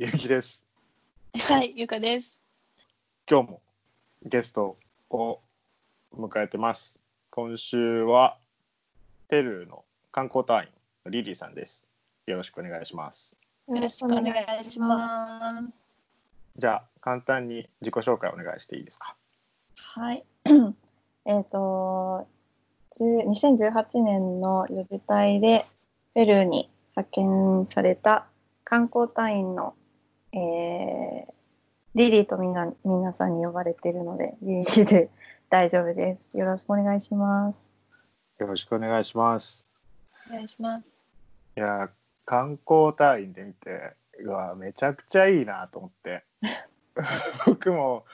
ゆうきです。はい、ゆかです。今日もゲストを迎えてます。今週はペルーの観光隊員のリリーさんです。よろしくお願いします。よろしくお願いします。じゃあ簡単に自己紹介お願いしていいですか？はい。えっと、10 2018年の予備隊でペルーに派遣された観光隊員の、えーリリーとみんな皆さんに呼ばれているので、リリーで大丈夫です。よろしくお願いします。よろしくお願いします。お願いします。いや観光隊員で見てうわめちゃくちゃいいなと思って 僕も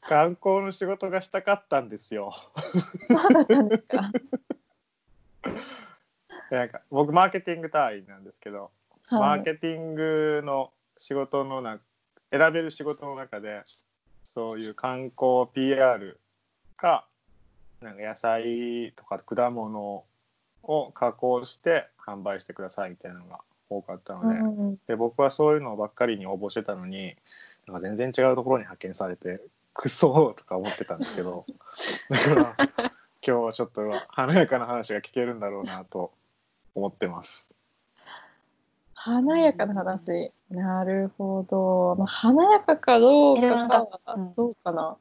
観光の仕事がしたかったんですよ。そうだったんですか？なんか僕マーケティング隊員なんですけど、マはい。ーケティングの仕事のな選べる仕事の中でそういう観光 PR かなんか野菜とか果物を加工して販売してくださいみたいなのが多かったので,、うんで僕はそういうのばっかりに応募してたのになんか全然違うところに派遣されて クソとか思ってたんですけど だから今日はちょっと華やかな話が聞けるんだろうなと思ってます。華やかな話。なるほど。まあ、華やかかどうかはうんどうかな。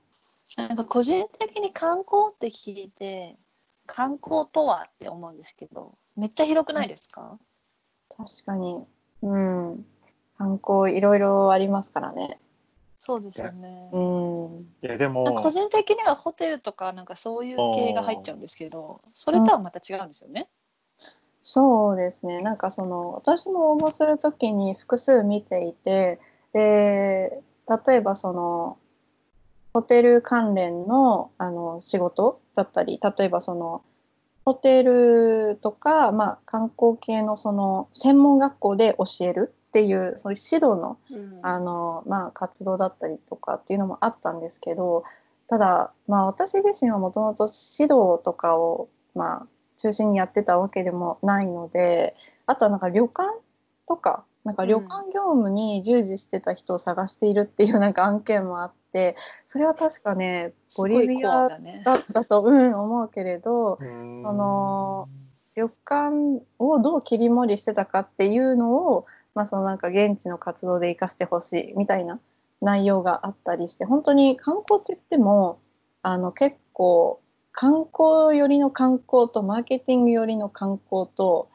なんか個人的に観光って聞いて、観光とはって思うんですけど、めっちゃ広くないですか？確かに。うん。観光いろいろありますからね。そうですよね。うん。いやでも個人的にはホテルとかなんかそういう系が入っちゃうんですけど、それとはまた違うんですよね。そうですね。なんかその私も応募するときに複数見ていて、で例えばそのホテル関連のあの仕事だったり、例えばそのホテルとか、まあ、観光系のその専門学校で教えるっていうそういう指導のうんあの、まあ、活動だったりとかっていうのもあったんですけどただ、まあ、私自身はもともと指導とかを、まあ、中心にやってたわけでもないのであとはなんか旅館とかなんか旅館業務に従事してた人を探しているっていうなんか案件もあってそれは確かねボリビアアだったと、うん、思うけれどそその旅館をどう切り盛りしてたかっていうのを、まあ、そのなんか現地の活動で生かしてほしいみたいな内容があったりして本当に観光って言ってもあの結構観光寄りの観光とマーケティング寄りの観光と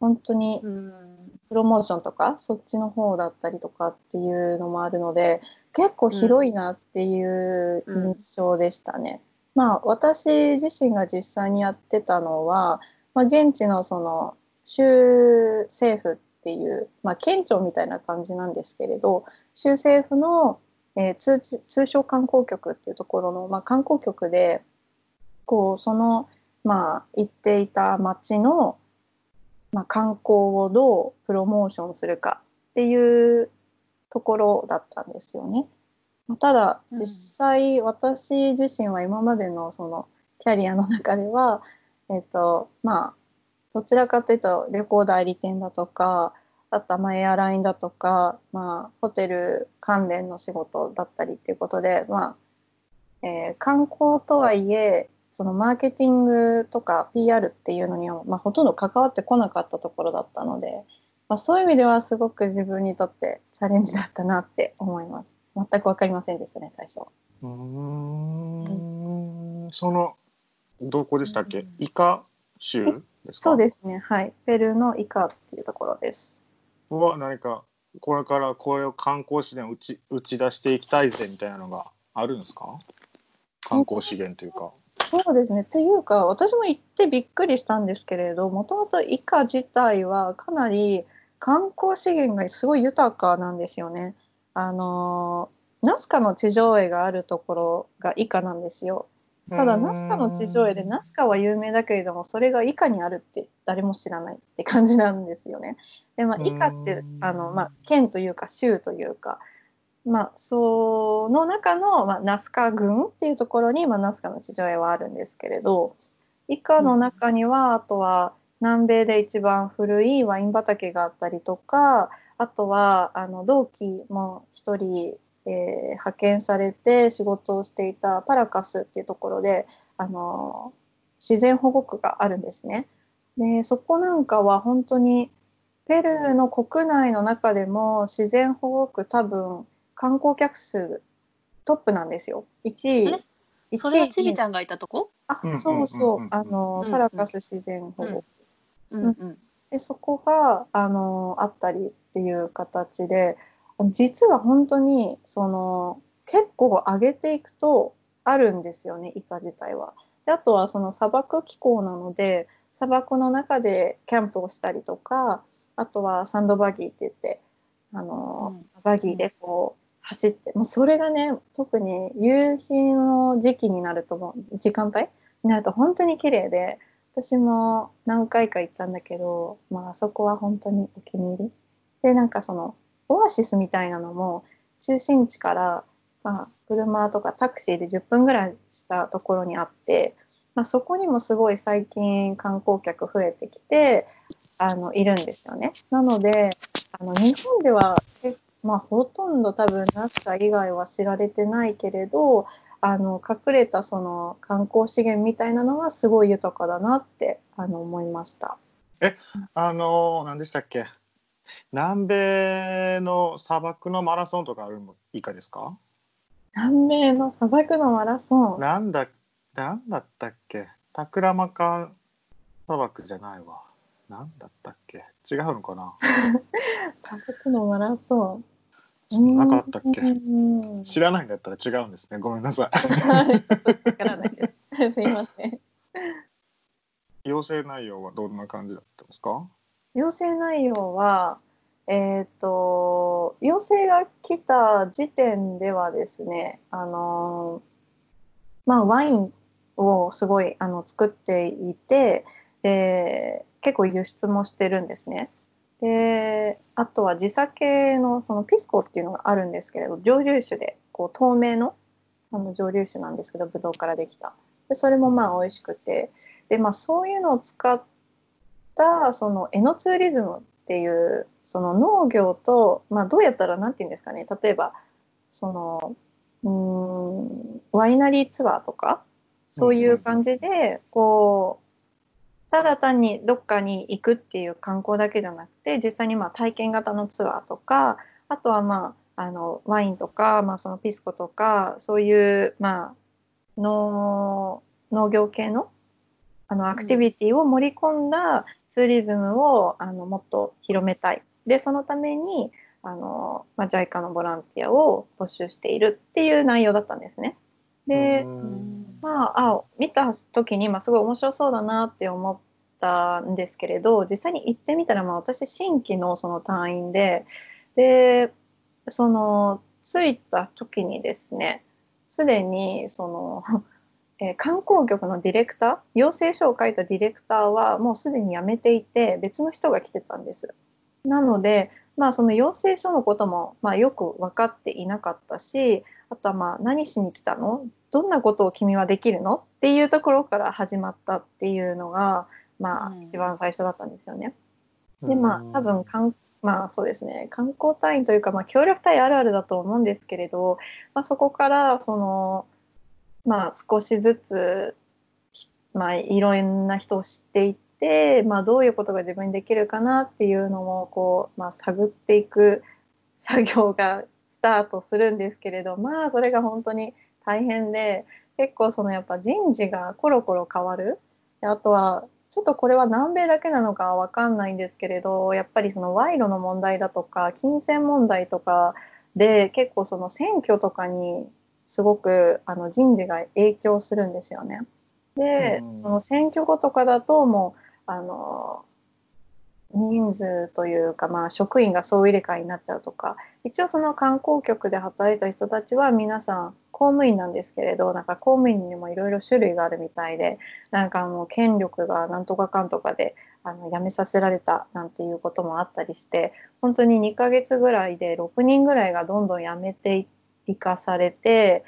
本当にうん。プロモーションとかそっちの方だったりとかっていうのもあるので結構広いなっていう印象でしたね。まあ私自身が実際にやってたのは、まあ、現地のその州政府っていう、まあ、県庁みたいな感じなんですけれど州政府の、えー通知通商観光局っていうところの、まあ、観光局でこうその、まあ、行っていた町の、まあ、観光をどうプロモーションするかっていうところだったんですよね。まあただうん実際私自身は今までのそのキャリアの中では、えっとまあどちらかというと旅行代理店だとかあとはまあエアラインだとか、まあ、ホテル関連の仕事だったりっていうことで、まあえー観光とはいえそのマーケティングとか PR っていうのには、まあ、ほとんど関わってこなかったところだったので、まあ、そういう意味ではすごく自分にとってチャレンジだったなって思います。全く分かりませんでしたね最初。うーんそのどこでしたっけ、うんイカ州ですか？そうですねはいペルーのイカっていうところです。は何かこれからこれを観光資源打ち打ち出していきたいぜみたいなのがあるんですか？観光資源というか。そうですねっていうか私も行ってびっくりしたんですけれどもともとイカ自体はかなり観光資源がすごい豊かなんですよね。あのナスカの地上絵があるところがイカなんですよ。ただナスカの地上絵でナスカは有名だけれどもそれがイカにあるって誰も知らないって感じなんですよね。でまあ、イカってうんあの、まあ、県というか州というか、まあ、その中の、まあ、ナスカ郡っていうところに、まあ、ナスカの地上絵はあるんですけれどイカの中にはあとは南米で一番古いワイン畑があったりとかあとはあの同期も一人、えー派遣されて仕事をしていたパラカスっていうところであの自然保護区があるんですね。でそこなんかは本当にペルーの国内の中でも自然保護区多分観光客数トップなんですよ。1位え？それはちび1位ちゃんがいたとこ？あうんうんそうそう、うん。うんあの、うんパラカス自然保護。区うんうん。でそこがあのあったりっていう形で実は本当にその結構上げていくとあるんですよねイカ自体は。であとはその砂漠気候なので砂漠の中でキャンプをしたりとかあとはサンドバギーって言ってあの、バギーでこう走ってもうそれがね特に夕日の時期になるともう時間帯になると本当に綺麗で私も何回か行ったんだけど、まあそこは本当にお気に入りでなんかそのオアシスみたいなのも中心地から、まあ、車とかタクシーで10分ぐらいしたところにあって、まあ、そこにもすごい最近観光客増えてきてあのいるんですよね。なのであの日本ではえまあ、ほとんど多分ナッサ以外は知られてないけれどあの隠れたその観光資源みたいなのはすごい豊かだなってあの思いました。あのー何でしたっけ？南米の砂漠のマラソンとかあるのいいかですか？南米の砂漠のマラソン？なんだなんだったっけ？タクラマカン砂漠じゃないわ。なんだったっけ？違うのかな？砂漠のマラソンそんなかったっけ？うん知らないんだったら違うんですねごめんなさいはいちょっとわからないです。すいません。要請内容はどんな感じだったんですか？要請内容は、えっ、と、要請が来た時点ではですね、あのーまあ、ワインをすごいあの作っていて、で結構輸出もしてるんですね。で、あとは地酒のそのピスコっていうのがあるんですけれど、蒸留酒でこう透明のあの蒸留酒なんですけど、ブドウからできた。で、それもまあ美味しくて、で、まあそういうのを使ったそのエノツーリズムっていうその農業と、まあ、どうやったらなんて言うんですかね。例えばそのうーんワイナリーツアーとかそういう感じでこうただ単にどっかに行くっていう観光だけじゃなくて実際にまあ体験型のツアーとかあとはまああのワインとか、まあ、そのピスコとかそういうまあ農農業系のあのアクティビティを盛り込んだツーリズムをあのもっと広めたい。でそのためにあの、まあ、JICA のボランティアを募集しているっていう内容だったんですね。で、うんまあ、あ見た時に、まあ、すごい面白そうだなって思ったんですけれど実際に行ってみたら、まあ、私新規のその隊員ででその着いた時にですねすでにその、えー観光局のディレクター要請書を書いたディレクターはもうすでに辞めていて別の人が来てたんです。なので、まあ、その要請書のことも、まあ、よく分かっていなかったしあとはまあ何しに来たの？どんなことを君はできるの？っていうところから始まったっていうのが、まあうん、一番最初だったんですよね。でまあ多分かんまあそうですね。観光隊員というか、まあ、協力隊あるあるだと思うんですけれど、まあ、そこからそのまあ少しずつ、ひまあ、いろんな人を知っていって、まあ、どういうことが自分にできるかなっていうのもこう、まあ、探っていく作業がスタートするんですけれどまあそれが本当に大変で結構そのやっぱ人事がコロコロ変わる。であとはちょっとこれは南米だけなのかわかんないんですけれどやっぱりその賄賂の問題だとか金銭問題とかで結構その選挙とかにすごくあの人事が影響するんですよね。で、うんその選挙後とかだともうあの人数というか、まあ、職員が総入れ替えになっちゃうとか一応その観光局で働いた人たちは皆さん公務員なんですけれどなんか公務員にもいろいろ種類があるみたいでなんかもう権力がなんとかかんとかであの辞めさせられたなんていうこともあったりして本当に2ヶ月ぐらいで6人ぐらいがどんどん辞めていかされて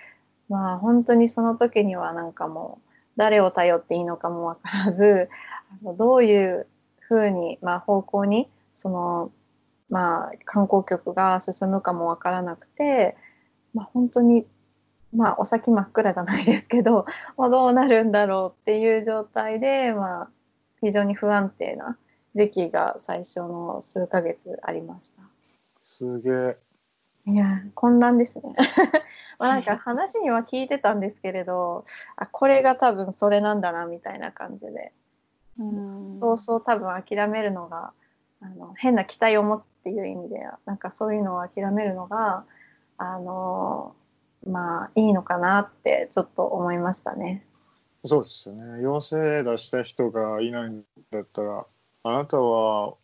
まあ本当にその時にはなんかもう誰を頼っていいのかもわからずあのどういうふうに、まあ、方向にそのまあ、観光局が進むかもわからなくて、まあ、本当に、まあ、お先真っ暗じゃないですけど、まあ、どうなるんだろうっていう状態で、まあ、非常に不安定な時期が最初の数ヶ月ありました。すげえ。いや混乱ですね。まあなんか話には聞いてたんですけれどあこれが多分それなんだなみたいな感じで、うんそうそう多分諦めるのがあの変な期待を持つっていう意味でなんかそういうのを諦めるのがあのまあいいのかなってちょっと思いましたね。そうですよね。陽性出した人がいないんだったら、あなたは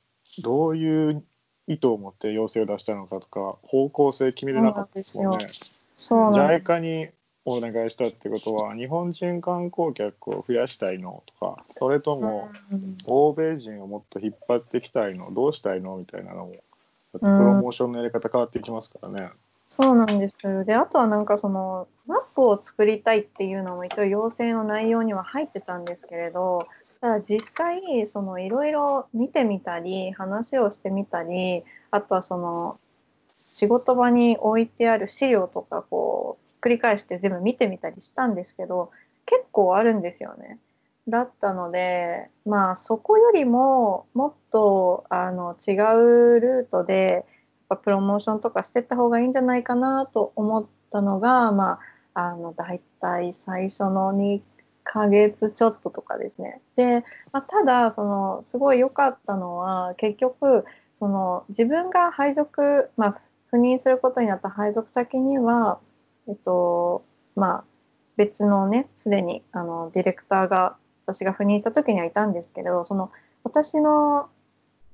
どういう意図を持って陽性を出したのかとか、方向性決めれなかったですもんね。そうなんです JICA にお願いしたってことは、日本人観光客を増やしたいのとか、それともうん。欧米人をもっと引っ張っていきたいの、どうしたいのみたいなのも、プロモーションのやり方変わっていきますからね。そうなんですよ。であとはなんかそのマップを作りたいっていうのも一応要請の内容には入ってたんですけれどただ実際そのいろいろ見てみたり話をしてみたりあとはその仕事場に置いてある資料とかこうくり返して全部見てみたりしたんですけど結構あるんですよね。だったのでまあそこよりももっとあの違うルートでやっぱプロモーションとかしてった方がいいんじゃないかなと思ったのが、まあ、あの大体最初の2ヶ月ちょっととかですね。で、まあ、ただそのすごい良かったのは結局その自分が配属、まあ、赴任することになった配属先には、えっとまあ、別のねすでにあのディレクターが私が赴任した時にはいたんですけどその私の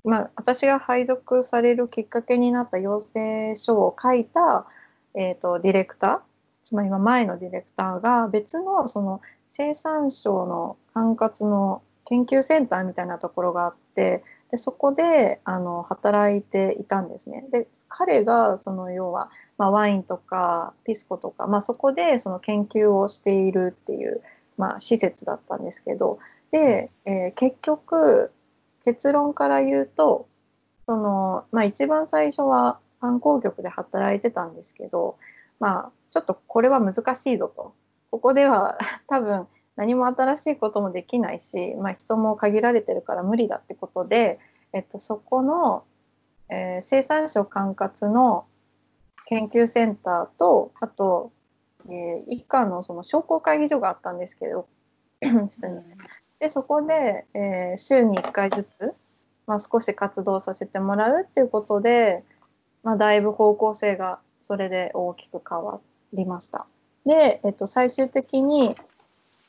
まあ、私が配属されるきっかけになった要請書を書いた、えー、とディレクターつまり今前のディレクターが別のその生産省の管轄の研究センターみたいなところがあってでそこであの働いていたんですね。で彼がその要は、まあ、ワインとかピスコとか、まあ、そこでその研究をしているっていう、まあ、施設だったんですけどで、えー結局結論から言うとその、まあ、一番最初は観光局で働いてたんですけど、まあ、ちょっとこれは難しいぞと。ここでは 多分何も新しいこともできないし、まあ、人も限られてるから無理だってことで、えっと、そこの、えー生産省管轄の研究センターとあと、えー以下のその商工会議所があったんですけどでそこで、えー週に1回ずつ、まあ、少し活動させてもらうっていうことで、まあ、だいぶ方向性がそれで大きく変わりました。で、えっと、最終的に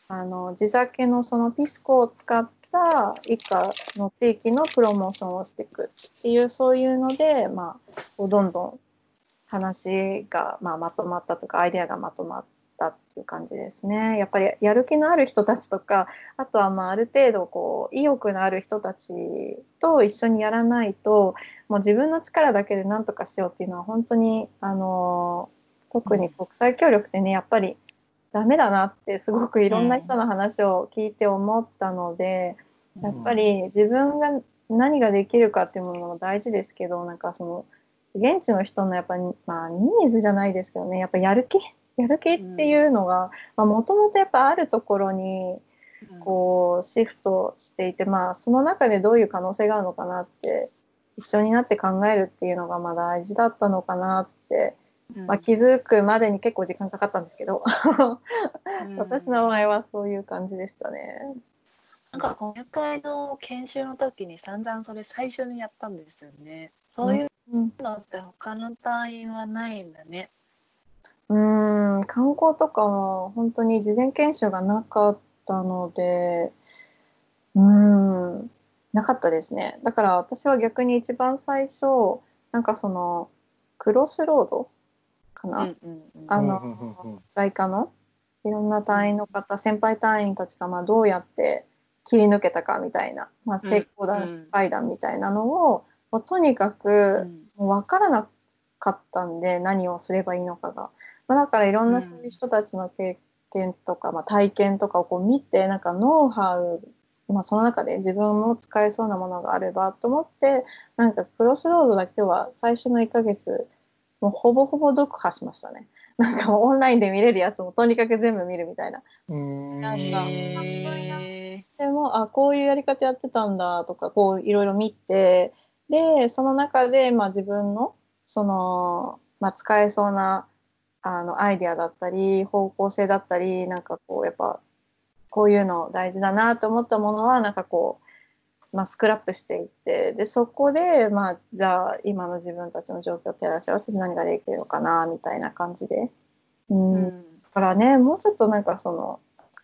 あの地酒のそのピスコを使った以下の地域のプロモーションをしていくっていうそういうので、まあ、どんどん話が、まあ、まとまったとかアイデアがまとまったっていう感じですね。やっぱりやる気のある人たちとかあとはまあある程度こう意欲のある人たちと一緒にやらないともう自分の力だけで何とかしようっていうのは本当にあの特に国際協力ってねやっぱりダメだなってすごくいろんな人の話を聞いて思ったので、やっぱり自分が何ができるかっていうものも大事ですけどなんかその現地の人のやっぱり、まあ、ニーズじゃないですけどねやっぱやる気やる気っていうのがもともとやっぱあるところにこうシフトしていてまあその中でどういう可能性があるのかなって一緒になって考えるっていうのがまあ大事だったのかなって、うんまあ、気づくまでに結構時間かかったんですけどうん 私の場合はそういう感じでしたね。なんか今回の研修の時に散々それ最初にやったんですよね。そういううん。のって他の隊員はないんだね。うーん。観光とかは本当に事前研修がなかったのでうーん。なかったですね。だから私は逆に一番最初なんかそのクロスロードかな、うんうんうん。あのうんうんうんうん在家のいろんな隊員の方先輩隊員たちがまあどうやって切り抜けたかみたいな、まあ、うん成功談、うん。失敗談みたいなのをもうとにかうく、んもう分からなかったんで何をすればいいのかが、まあ、だからいろんうなんそういう人たちの経験とか、まあ、体験とかをこう見てなんかノウハウまあ、その中で自分も使えそうなものがあればと思ってなんかクロスロードだけは最初の1ヶ月もうほぼほぼ読破しましたね。なんかオンラインで見れるやつもとにかく全部見るみたいな。うんなんかへでもあこういうやり方やってたんだとかこういろいろ見てでその中で、まあ、自分のその、まあ、使えそうなあのアイデアだったり方向性だったりなんかこうやっぱこういうの大事だなと思ったものはなんかこう、まあ、スクラップしていってでそこで、まあ、じゃあ今の自分たちの状況を照らし合わせて何ができるのかなみたいな感じで。うんーだからねもうちょっとなんかその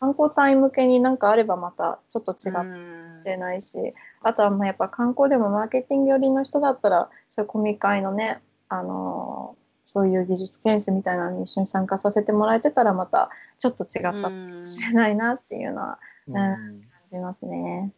観光隊向けになんかあればまたちょっと違う。かもしれないし、あとはまあやっぱ観光でもマーケティング寄りの人だったらそういうコミ会のね、あのーそういう技術研修みたいなのに一緒に参加させてもらえてたらまたちょっと違った。かもしれないなっていうのはうん。感じますね。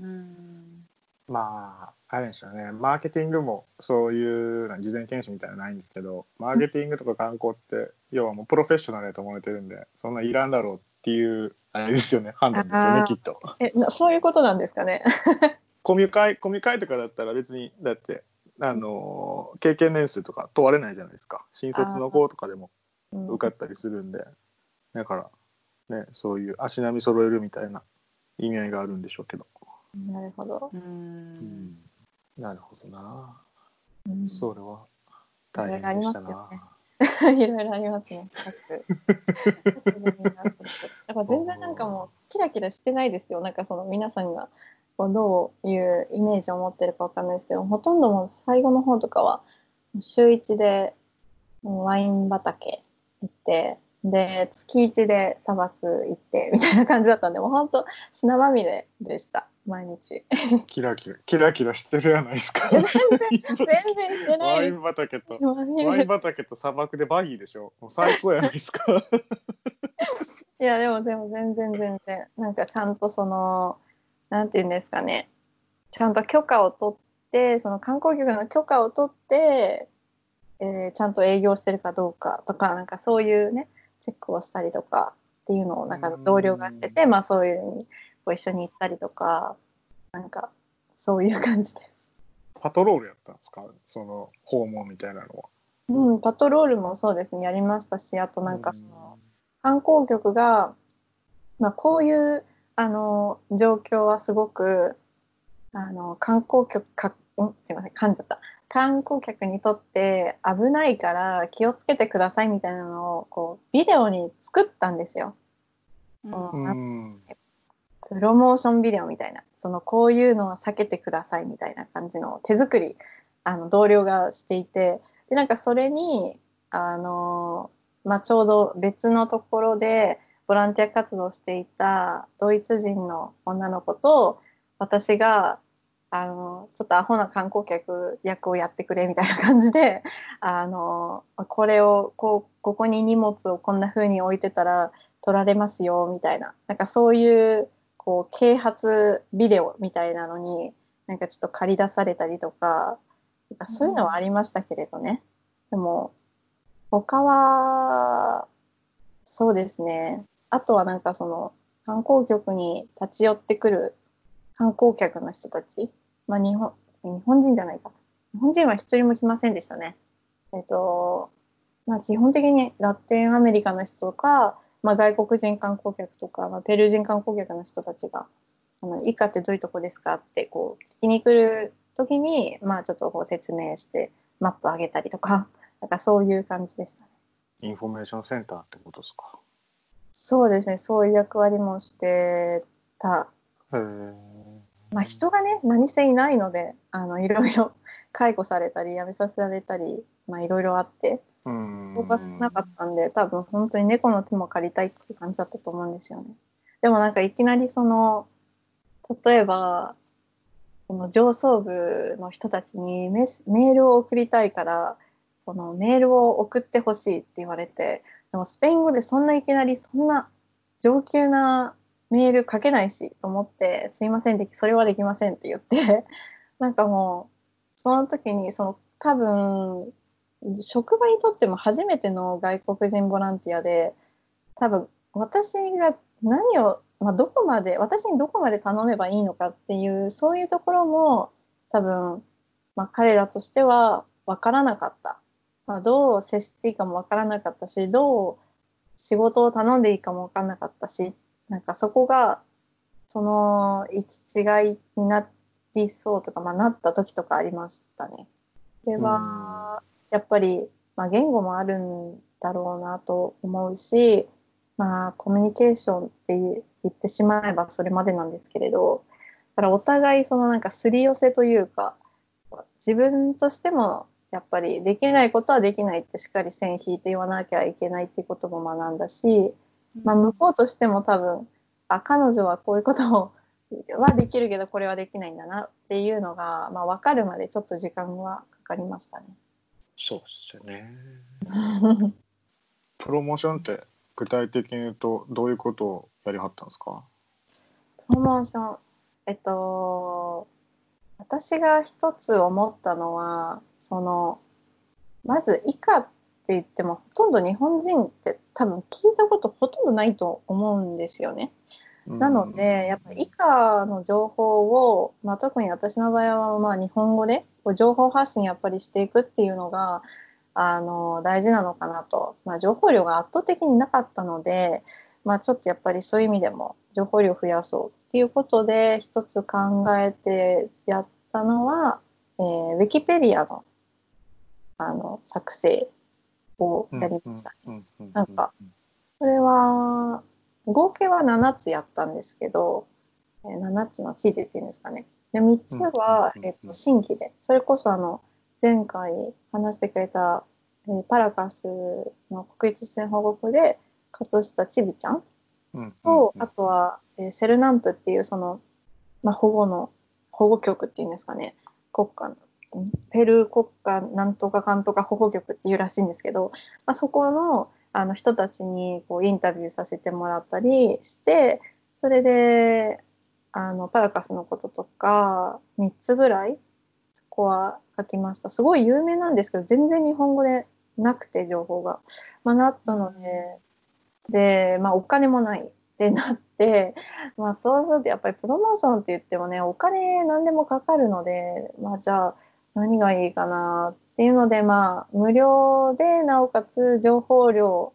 うん。まああれでしょうね。マーケティングもそういうな事前研修みたいなのないんですけどマーケティングとか観光って要はもうプロフェッショナルだと思われてるんでそんないらんだろうっていうあれですよね。判断ですよねきっと。えなそういうことなんですかね？コミュ会コミュ会とかだったら別にだってあのー経験年数とか問われないじゃないですか。新卒の子とかでもうん。受かったりするんで。だからねそういう足並み揃えるみたいな意味合いがあるんでしょうけど、なるほど。うん。なるほどな。うん。それは大変でしたな、いろいろありますね。だから全然なんかもうキラキラしてないですよ。なんかその皆さんがこうどういうイメージを持ってるかわかんないですけど、ほとんどもう最後の方とかは週一でワイン畑行って、で月一で砂漠行ってみたいな感じだったんで、もう本当砂まみれでした毎日。キラキラキラキラしてるやないですか。全然してなワイン。畑とワイン畑と砂漠でバギーでしょ。もう最高やないですか。いやでもでも全然全然。なんかちゃんとそのなんて言うんですかね。ちゃんと許可を取ってその観光局の許可を取って、えーちゃんと営業してるかどうかとかなんかそういうねチェックをしたりとかっていうのをなんか同僚がしててまあそういうのにこう一緒に行ったりとかなんかそういう感じで、パトロールやったんですか？その訪問みたいなのは。うん、パトロールもそうですねやりましたしあとなんかその。観光局が、まあ、こういうあの状況はすごくあの観光局かん？すいません噛んじゃった観光客にとって危ないから気をつけてくださいみたいなのをこうビデオに作ったんですよ。うん。プロモーションビデオみたいな。そのこういうのは避けてくださいみたいな感じの手作りあの同僚がしていて。でなんかそれにあの、まあ、ちょうど別のところでボランティア活動をしていたドイツ人の女の子と私があのちょっとアホな観光客役をやってくれみたいな感じで あのこれをこうここに荷物をこんな風に置いてたら取られますよみたいな。なんかそういうこう啓発ビデオみたいなのになんかちょっと借り出されたりとかなんかそういうのはありましたけれどね、でも他はそうですね。あとはなんかその観光局に立ち寄ってくる観光客の人たち、まあ、日本日本人じゃないか日本人は一人も来ませんでしたね。えっとまあ、基本的にラテンアメリカの人とか、まあ、外国人観光客とか、まあ、ペルー人観光客の人たちが「あのイカってどういうとこですか?」ってこう聞きに来る時に、まあ、ちょっとこう説明してマップ上げたりとか なんかそういう感じでしたね。インフォメーションセンターってことですか？そうですねそういう役割もしてたへえまあ、人がね何せいないのであのいろいろ 解雇されたり辞めさせられたり、まあ、いろいろあってうん動かせなかったんで多分本当に猫の手も借りたいっていう感じだったと思うんですよね。でもなんかいきなりその例えばこの上層部の人たちにメスメールを送りたいからそのメールを送ってほしいって言われてでもスペイン語でそんないきなりそんな上級なメール書けないしと思って「すいませんでそれはできません」って言って なんかもうその時にその多分職場にとっても初めての外国人ボランティアで多分私が何をまあ、どこまで私にどこまで頼めばいいのかっていうそういうところも多分、まあ、彼らとしては分からなかった、まあ、どう接していいかも分からなかったしどう仕事を頼んでいいかも分からなかったしなんかそこがその行き違いになりそうとか、まあ、なった時とかありましたね。それはやっぱり、まあ、言語もあるんだろうなと思うし、まあ、コミュニケーションって言ってしまえばそれまでなんですけれどだからお互いそのなんかすり寄せというか自分としてもやっぱりできないことはできないってしっかり線引いて言わなきゃいけないっていうことも学んだし、まあ、向こうとしても多分あ彼女はこういうことを はできるけどこれはできないんだなっていうのが、まあ、分かるまでちょっと時間はかかりましたね。そうっすよね。プロモーションって具体的に言うとどういうことをやりはったんですか？プロモーションえっと私が一つ思ったのはそのまず以下って言ってもほとんど日本人って多分聞いたことほとんどないと思うんですよね。なのでやっぱり以下の情報を、まあ、特に私の場合はまあ日本語で情報発信やっぱりしていくっていうのがあの大事なのかなと、まあ、情報量が圧倒的になかったので、まあ、ちょっとやっぱりそういう意味でも情報量を増やそうっていうことで一つ考えてやったのは、えー、ウィキペディアのあの作成をやりましたね。なんかそれは合計は7つやったんですけど、えー、7つの記事っていうんですかね。で3つは、えー、と新規でそれこそあの前回話してくれた、えー、パラカスの国立自然保護区で活動したちびちゃんと、あとは、えー、セルナンプっていうその、まあ、保護の保護局っていうんですかね国家のペルー国家なんとかかんとか保護局っていうらしいんですけど、まあ、そこのあの人たちにこうインタビューさせてもらったりしてそれであのパラカスのこととか3つぐらいそこは書きました。すごい有名なんですけど全然日本語でなくて情報が、まあ、なったのでで、まあ、お金もないってなって、まあ、そうするとやっぱりプロモーションって言ってもねお金何でもかかるので、まあ、じゃあ何がいいかなっていうのでまあ無料でなおかつ情報量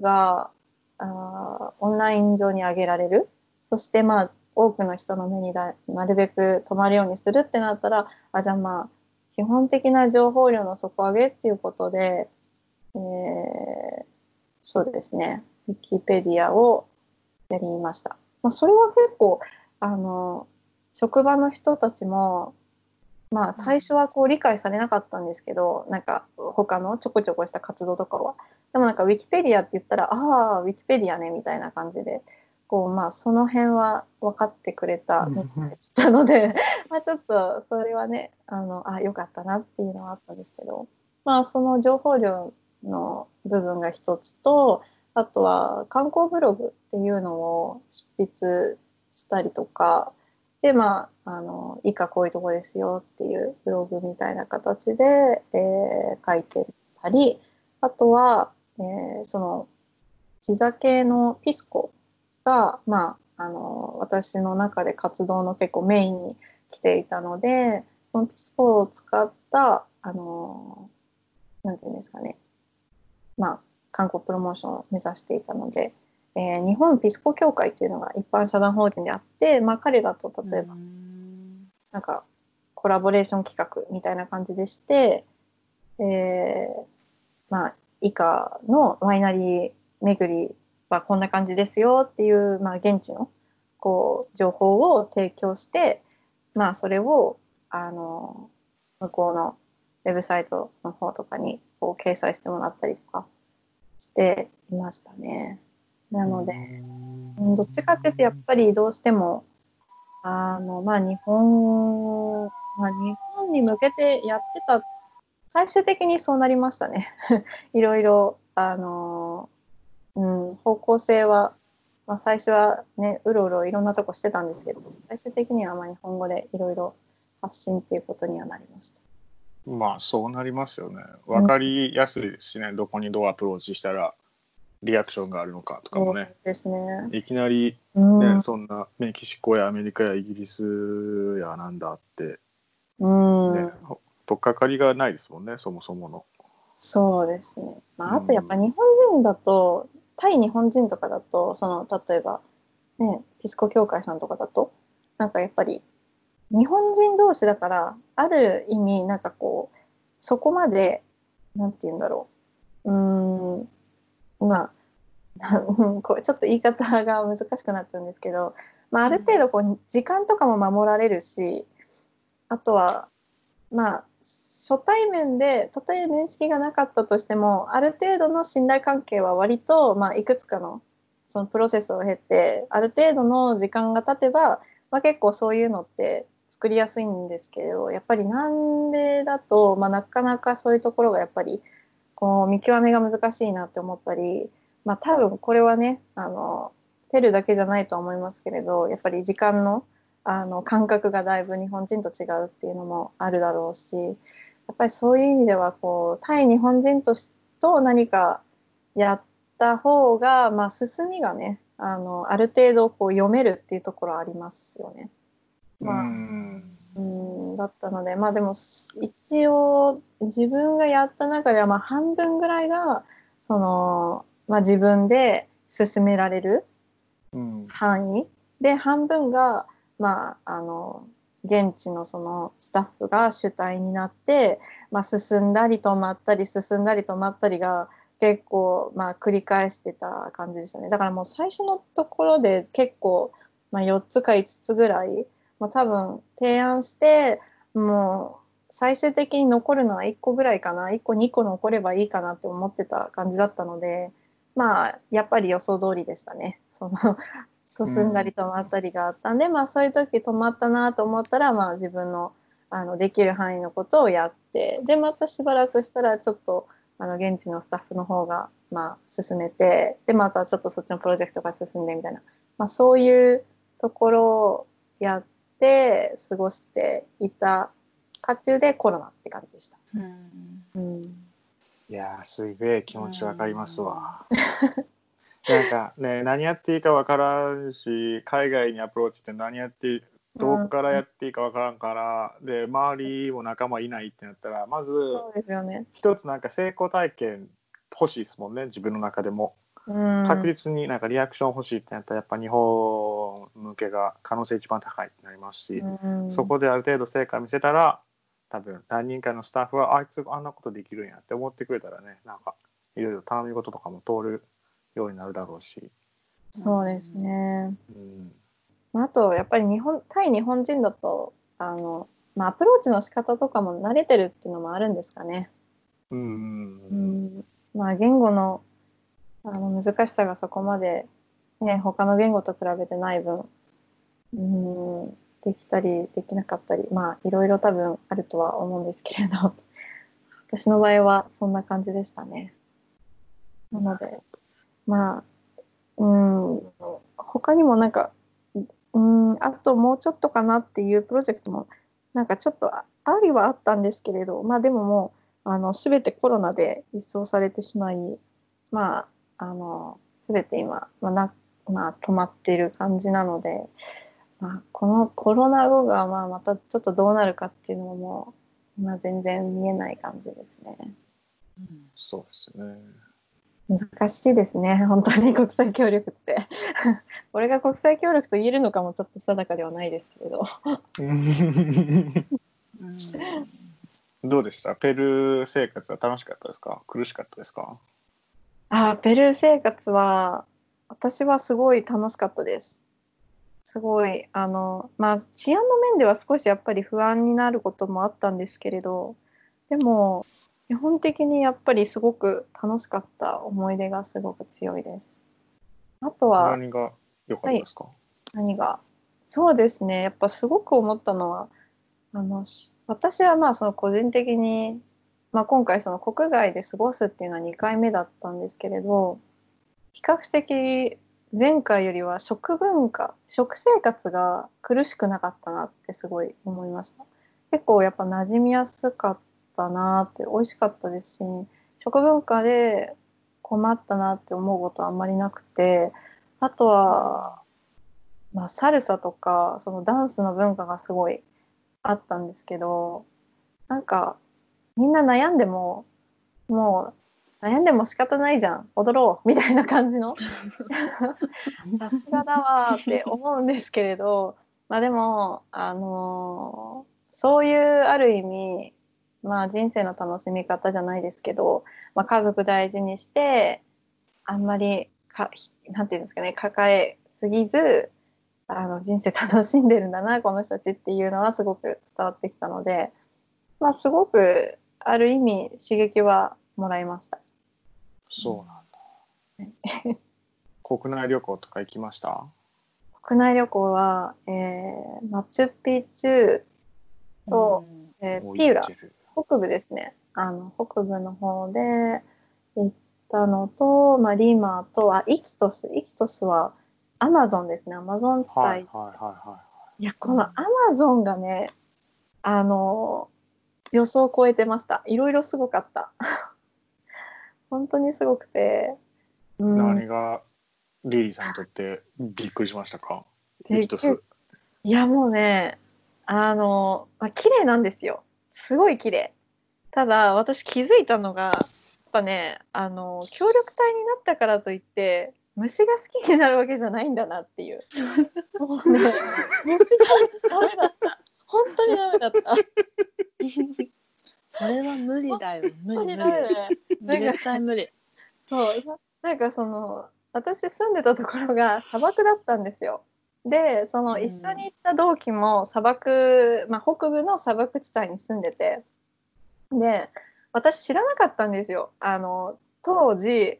があオンライン上に上げられるそしてまあ多くの人の目になるべく止まるようにするってなったらあじゃあまあ基本的な情報量の底上げっていうことで、えー、そうですねウィキペディアをやりました。まあ、それは結構あの職場の人たちもまあ最初はこう理解されなかったんですけどなんか他のちょこちょこした活動とかは。でもなんかウィキペディアって言ったらああウィキペディアねみたいな感じでこうまあその辺は分かってくれたたので まあちょっとそれはねあのあよかったなっていうのはあったんですけど。まあその情報量の部分が一つとあとは観光ブログっていうのを執筆したりとかでまああの以下こういうとこですよっていうブログみたいな形で、えー、書いてたりあとは、えー、その地酒のピスコが、まあ、あの私の中で活動の結構メインに来ていたのでそのピスコを使ったあのなんていうんですかね。まあ観光プロモーションを目指していたのでえー、日本ピスコ協会っていうのが一般社団法人であって、まあ、彼らと例えばなんかコラボレーション企画みたいな感じでして、えー、まあ以下のワイナリー巡りはこんな感じですよっていう、まあ、現地のこう情報を提供して、まあ、それをあの向こうのウェブサイトの方とかにこう掲載してもらったりとかしていましたね。なので、どっちかっていうとやっぱりどうしてもあのまあ日本、まあ、日本に向けてやってた最終的にそうなりましたね いろいろあの、うん、方向性は、まあ、最初はねうろうろいろんなとこしてたんですけど最終的にはまあ日本語でいろいろ発信っていうことにはなりました。まあそうなりますよね。分かりやすいですしね、うん、どこにどうアプローチしたらリアクションがあるのかとかもねですね。いきなり、うん。ねそんなメキシコやアメリカやイギリスやなんだって、うんねとっかかりがないですもんねそもそもの。そうですね。まあ、あうんとやっぱ日本人だと、対日本人とかだと、その例えば、ね、ピスコ教会さんとかだと、なんかやっぱり、日本人同士だから、ある意味、なんかこう、そこまで、なんて言うんだろう。うーん、まあ、う んこうちょっと言い方が難しくなっちゃうんですけど、まあ、ある程度こう時間とかも守られるしあとはまあ初対面でたとえ面識がなかったとしてもある程度の信頼関係は割と、まあ、いくつかのそのプロセスを経てある程度の時間が経てば、まあ、結構そういうのって作りやすいんですけどやっぱり南米だと、まあ、なかなかそういうところがやっぱりこう見極めが難しいなって思ったり、まあ、多分これはねあのペルだけじゃないとは思いますけれどやっぱり時間のあの感覚がだいぶ日本人と違うっていうのもあるだろうしやっぱりそういう意味ではこう対日本人としと何かやった方が、まあ、進みがねあのある程度こう読めるっていうところありますよね。まあうんうんだったのでまあでも一応自分がやった中ではまあ半分ぐらいがその、まあ、自分で進められるうん。範囲。で半分がまああの現地のそのスタッフが主体になって、まあ、進んだり止まったり進んだり止まったりが結構まあ繰り返してた感じでしたね。だからもう最初のところで結構、まあ、4つか5つぐらい、まあ、多分提案してもう最終的に残るのは1個ぐらいかな。1個2個残ればいいかなって思ってた感じだったのでまあやっぱり予想通りでしたね。その 進んだり止まったりがあったんで、まあそういう時止まったなと思ったら、まあ自分のあのできる範囲のことをやって、で、またしばらくしたらちょっとあの現地のスタッフの方が、まあ進めて、で、またちょっとそっちのプロジェクトが進んでみたいな、まあそういうところをやって過ごしていた渦中でコロナって感じでした。うんうん。いやーすげえ気持ちわかりますわ。なんかね何やっていいかわからんし海外にアプローチって何やっていいどこからやっていいかわからんから、で周りも仲間いないってなったらまずそうですよね。一つなんか成功体験欲しいですもんね自分の中でもうん。確実になんかリアクション欲しいってなったらやっぱ日本向けが可能性一番高いってなりますし、うん。そこである程度成果見せたら多分何人かのスタッフはあいつあんなことできるんやって思ってくれたらねなんかいろいろ頼み事とかも通るようになるだろうし、そうですね。うん、まああとやっぱり日本対日本人だとあの、まあ、アプローチの仕方とかも慣れてるっていうのもあるんですかね。うんううんん。まあ、言語のあの難しさがそこまで、ね、他の言語と比べてない分うんできたりできなかったりまあいろいろ多分あるとは思うんですけれど 私の場合はそんな感じでしたね。なのでまあうん他にもなんかうんあともうちょっとかなっていうプロジェクトもなんかちょっとありはあったんですけれどまあでももうあの全てコロナで一掃されてしまいまああの全て今、まあなまあ、止まっている感じなので、まあ、このコロナ後がまあまたちょっとどうなるかっていうのも今全然見えない感じですね。そうですね。難しいですね。本当に 国際協力って。これが国際協力と言えるのかもちょっと定かではないですけれどどうでした？ペルー生活は楽しかったですか？苦しかったですか？あーペルー生活は私はすごい楽しかったです。すごいあのまあ治安の面では少しやっぱり不安になることもあったんですけれどでも基本的にやっぱりすごく楽しかった思い出がすごく強いです。あとは何が良かったですか、何が？そうですねやっぱすごく思ったのはあのし私はまあその個人的に、まあ、今回その国外で過ごすっていうのは2回目だったんですけれど比較的前回よりは食文化食生活が苦しくなかったなってすごい思いました。結構やっぱ馴染みやすかったなって美味しかったですし食文化で困ったなって思うことはあんまりなくてあとは、まあ、サルサとかそのダンスの文化がすごいあったんですけどなんかみんな悩んでももう悩んでも仕方ないじゃん。踊ろう。みたいな感じの。さすがだわーって思うんですけれど。まあでもあのーそういうある意味まあ人生の楽しみ方じゃないですけど、まあ、家族大事にしてあんまりかなんていうんですかね抱えすぎずあの人生楽しんでるんだなこの人たちっていうのはすごく伝わってきたので、まあ、すごくある意味刺激はもらいました。そうなんだ。国内旅行とか行きました？国内旅行は、えーマチュピチュと、えーピウラ北部ですね。あの北部の方で行ったのと、まあ、リマとあイキトス。イキトスはアマゾンですね。アマゾン地帯、はいはいはいはいやこのアマゾンがねあの予想を超えてました。いろいろすごかった本当にすごくて、うい。ん、何がリリーさんにとってびっくりしましたか？いやもうねあの、まあ、綺麗なんですよ。すごい綺麗。ただ私気づいたのがやっぱねあの協力隊になったからといって虫が好きになるわけじゃないんだなっていう。もうね虫がダメだった。本当にダメだった それは無理だよ。無理無ダメで理。絶対無理。そうななんかその私住んでたところが砂漠だったんですよ。でそのうん一緒に行った同期も砂漠、まあ、北部の砂漠地帯に住んでてで私知らなかったんですよ。あの当時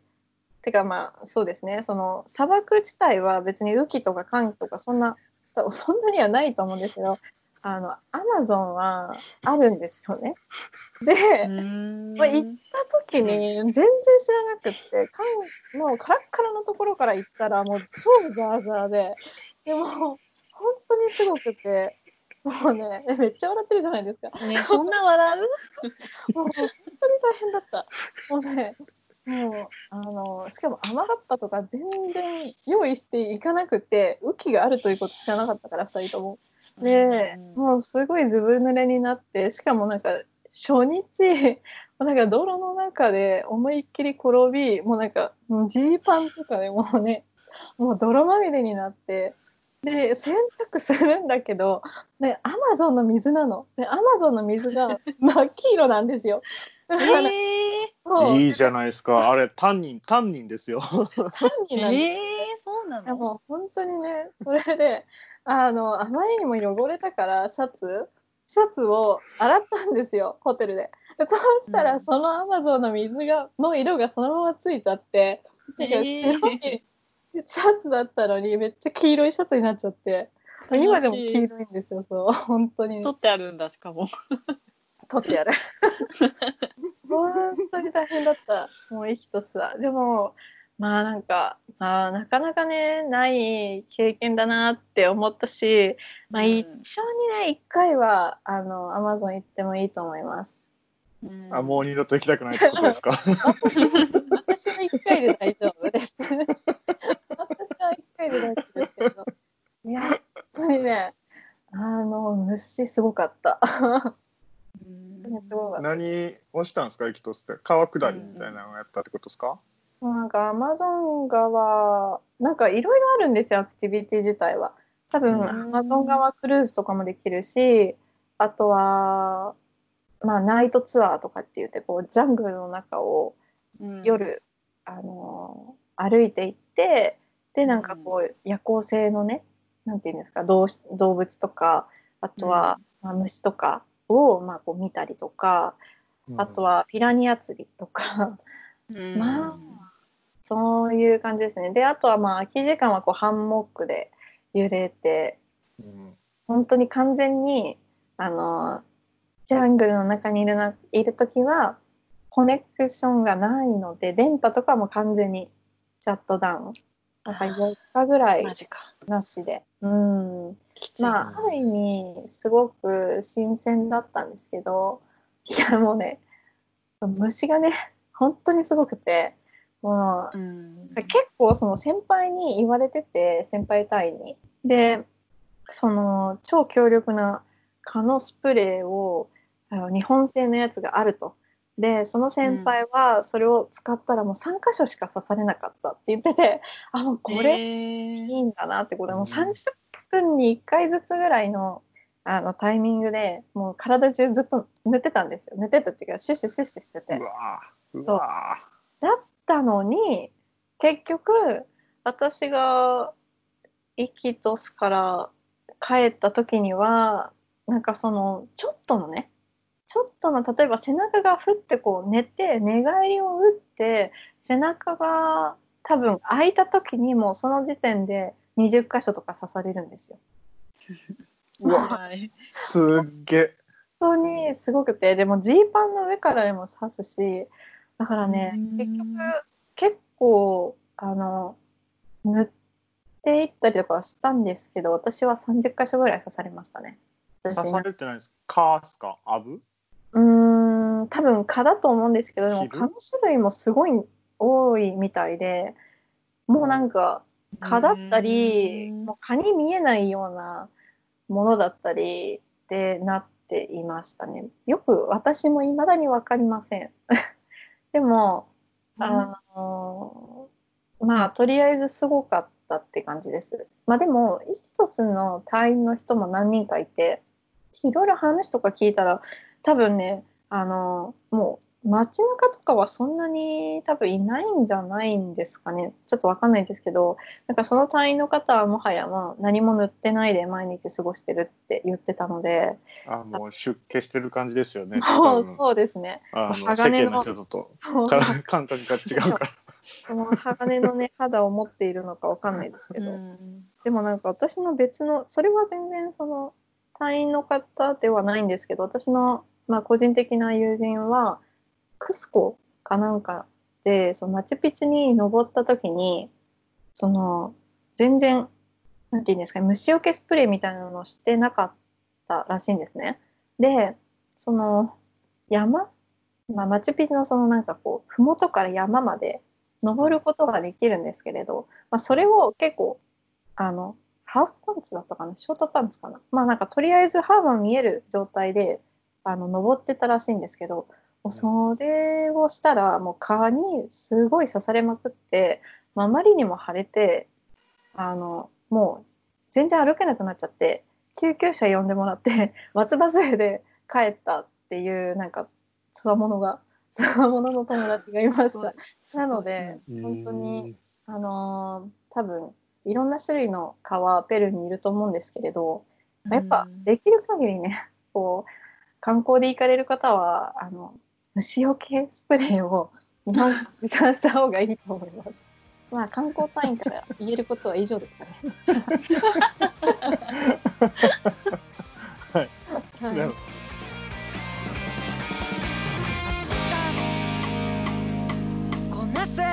てかまあそうですねその砂漠地帯は別に雨季とか寒季とかそんなそんなにはないと思うんですけどあのアマゾンはあるんですよね。で、まあ行った時に全然知らなくってかんもうカラッカラのところから行ったらもう超ザーザーででも本当にすごくてもうねえめっちゃ笑ってるじゃないですかね、そんな笑う？もう本当に大変だったもうねもうあのしかも雨がっぱとか全然用意していかなくて雨季があるということ知らなかったから2人とも。で、もうすごいずぶ濡れになってしかもなんか初日 なんか泥の中で思いっきり転びもうなんかジーパンとかでもうねもう泥まみれになってで洗濯するんだけど、ね、アマゾンの水なのでアマゾンの水が 真っ黄色なんですよ。えそういいじゃないですか。あれ、タンニン、タンニンですよ。単になんですええそうないの。やもう本当にねそれで あのあまりにも汚れたからシャツ？シャツを洗ったんですよホテルで。でそうしたら、うん。そのアマゾンの水がの色がそのままついちゃってえー。白い シャツだったのにめっちゃ黄色いシャツになっちゃって。今でも黄色いんですよそう本当に。取ってあるんだしかも。取ってやる。本当に大変だった。もう息とすは。でもまあなんか、まあ、なかなかねない経験だなって思ったし、まあ、うん。一緒にね一回はあのアマゾン行ってもいいと思います。うん。あ、もう二度と行きたくないってことですか？私は一回で大丈夫です。私は一回で大丈夫ですけど。いや本当にねあの虫すごかった。うん。すごかった。何をしたんですか、エキトスって？川下りみたいなのをやったってことですか？もうなんかアマゾン川なんかいろいろあるんですよアクティビティ自体は。多分うん。アマゾン川クルーズとかもできるしあとはまあナイトツアーとかって言ってこうジャングルの中をうん。夜、あの歩いていってでなんかこう夜行性のねなんていうんですか動動物とかあとは、まあ、虫とかを、まあ、こう見たりとかあとはピラニア釣りとか。うん。まあそういう感じですね。で、あとはまあ空き時間はこうハンモックで揺れて、うん。本当に完全にあのジャングルの中にいるないる時はコネクションがないので電波とかも完全にシャットダウン。なんか4日ぐらいマジか。なしで。うん。まあ、ある意味すごく新鮮だったんですけどいやもうね虫がね本当にすごくてまあうん。結構その先輩に言われてて先輩隊員に。でその超強力な蚊のスプレーをあの日本製のやつがあると。でその先輩はそれを使ったらもう3箇所しか刺されなかったって言っててあもうこれいいんだなってことでもう30分に1回ずつぐらいのあのタイミングでもう体中ずっと塗ってたんですよ。塗ってたっていうかシュッシュシュッシュしてて。うわー。うわだったのに結局私がイキトスから帰った時にはなんかそのちょっとのねちょっとの例えば背中がふってこう寝て寝返りを打って背中が多分開いた時にもうその時点で20箇所とか刺されるんですよ。うわはいすっげえ本当にすごくてでもジーパンの上からでも刺すしだからねうん。結局結構あの塗っていったりとかはしたんですけど私は30箇所ぐらい刺されましたね。私刺されてないです。かーすか？アブ？うーん。多分蚊だと思うんですけどでも昼蚊の種類もすごい多いみたいでもうなんか蚊だったりうん。もう蚊に見えないようなものだったりでなっていましたね。よく私も未だに分かりませんでもあのまあとりあえずすごかったって感じです。まあでもイキトスの隊員の人も何人かいていろいろ話とか聞いたら多分ねあのもう街中とかはそんなに多分いないんじゃないんですかね。ちょっとわかんないですけどなんかその隊員の方はもはやまあ何も塗ってないで毎日過ごしてるって言ってたので。あもう出家してる感じですよねも多分。うそうですね。あの世鋼の間の人と。そうか感覚が違うから。その鋼のね肌を持っているのかわかんないですけど、うん。でもなんか私の別のそれは全然その隊員の方ではないんですけど私の、まあ、個人的な友人はクスコかなんかでそのマチュピチュに登った時にその全然なんていうんですか虫除けスプレーみたいなのをしてなかったらしいんですね。でその山、まあ、マチュピチュのそのなんかこう麓から山まで登ることができるんですけれど、まあ、それを結構あのハーフパンツだったかな？ショートパンツかな？まあなんかとりあえずハーフが見える状態であの登ってたらしいんですけどそれをしたらもう蚊にすごい刺されまくって、まあ、あまりにも腫れてあのもう全然歩けなくなっちゃって救急車呼んでもらって 松葉杖で帰ったっていうなんかつわものが つわものの友達がいました。なので本当にあのー多分いろんな種類の蚊はペルーにいると思うんですけれどやっぱうん。できる限りねこう観光で行かれる方はあの虫除けスプレーを日本に持参した方がいいと思います。まあ観光隊員から言えることは以上ですかね。はいはいなせ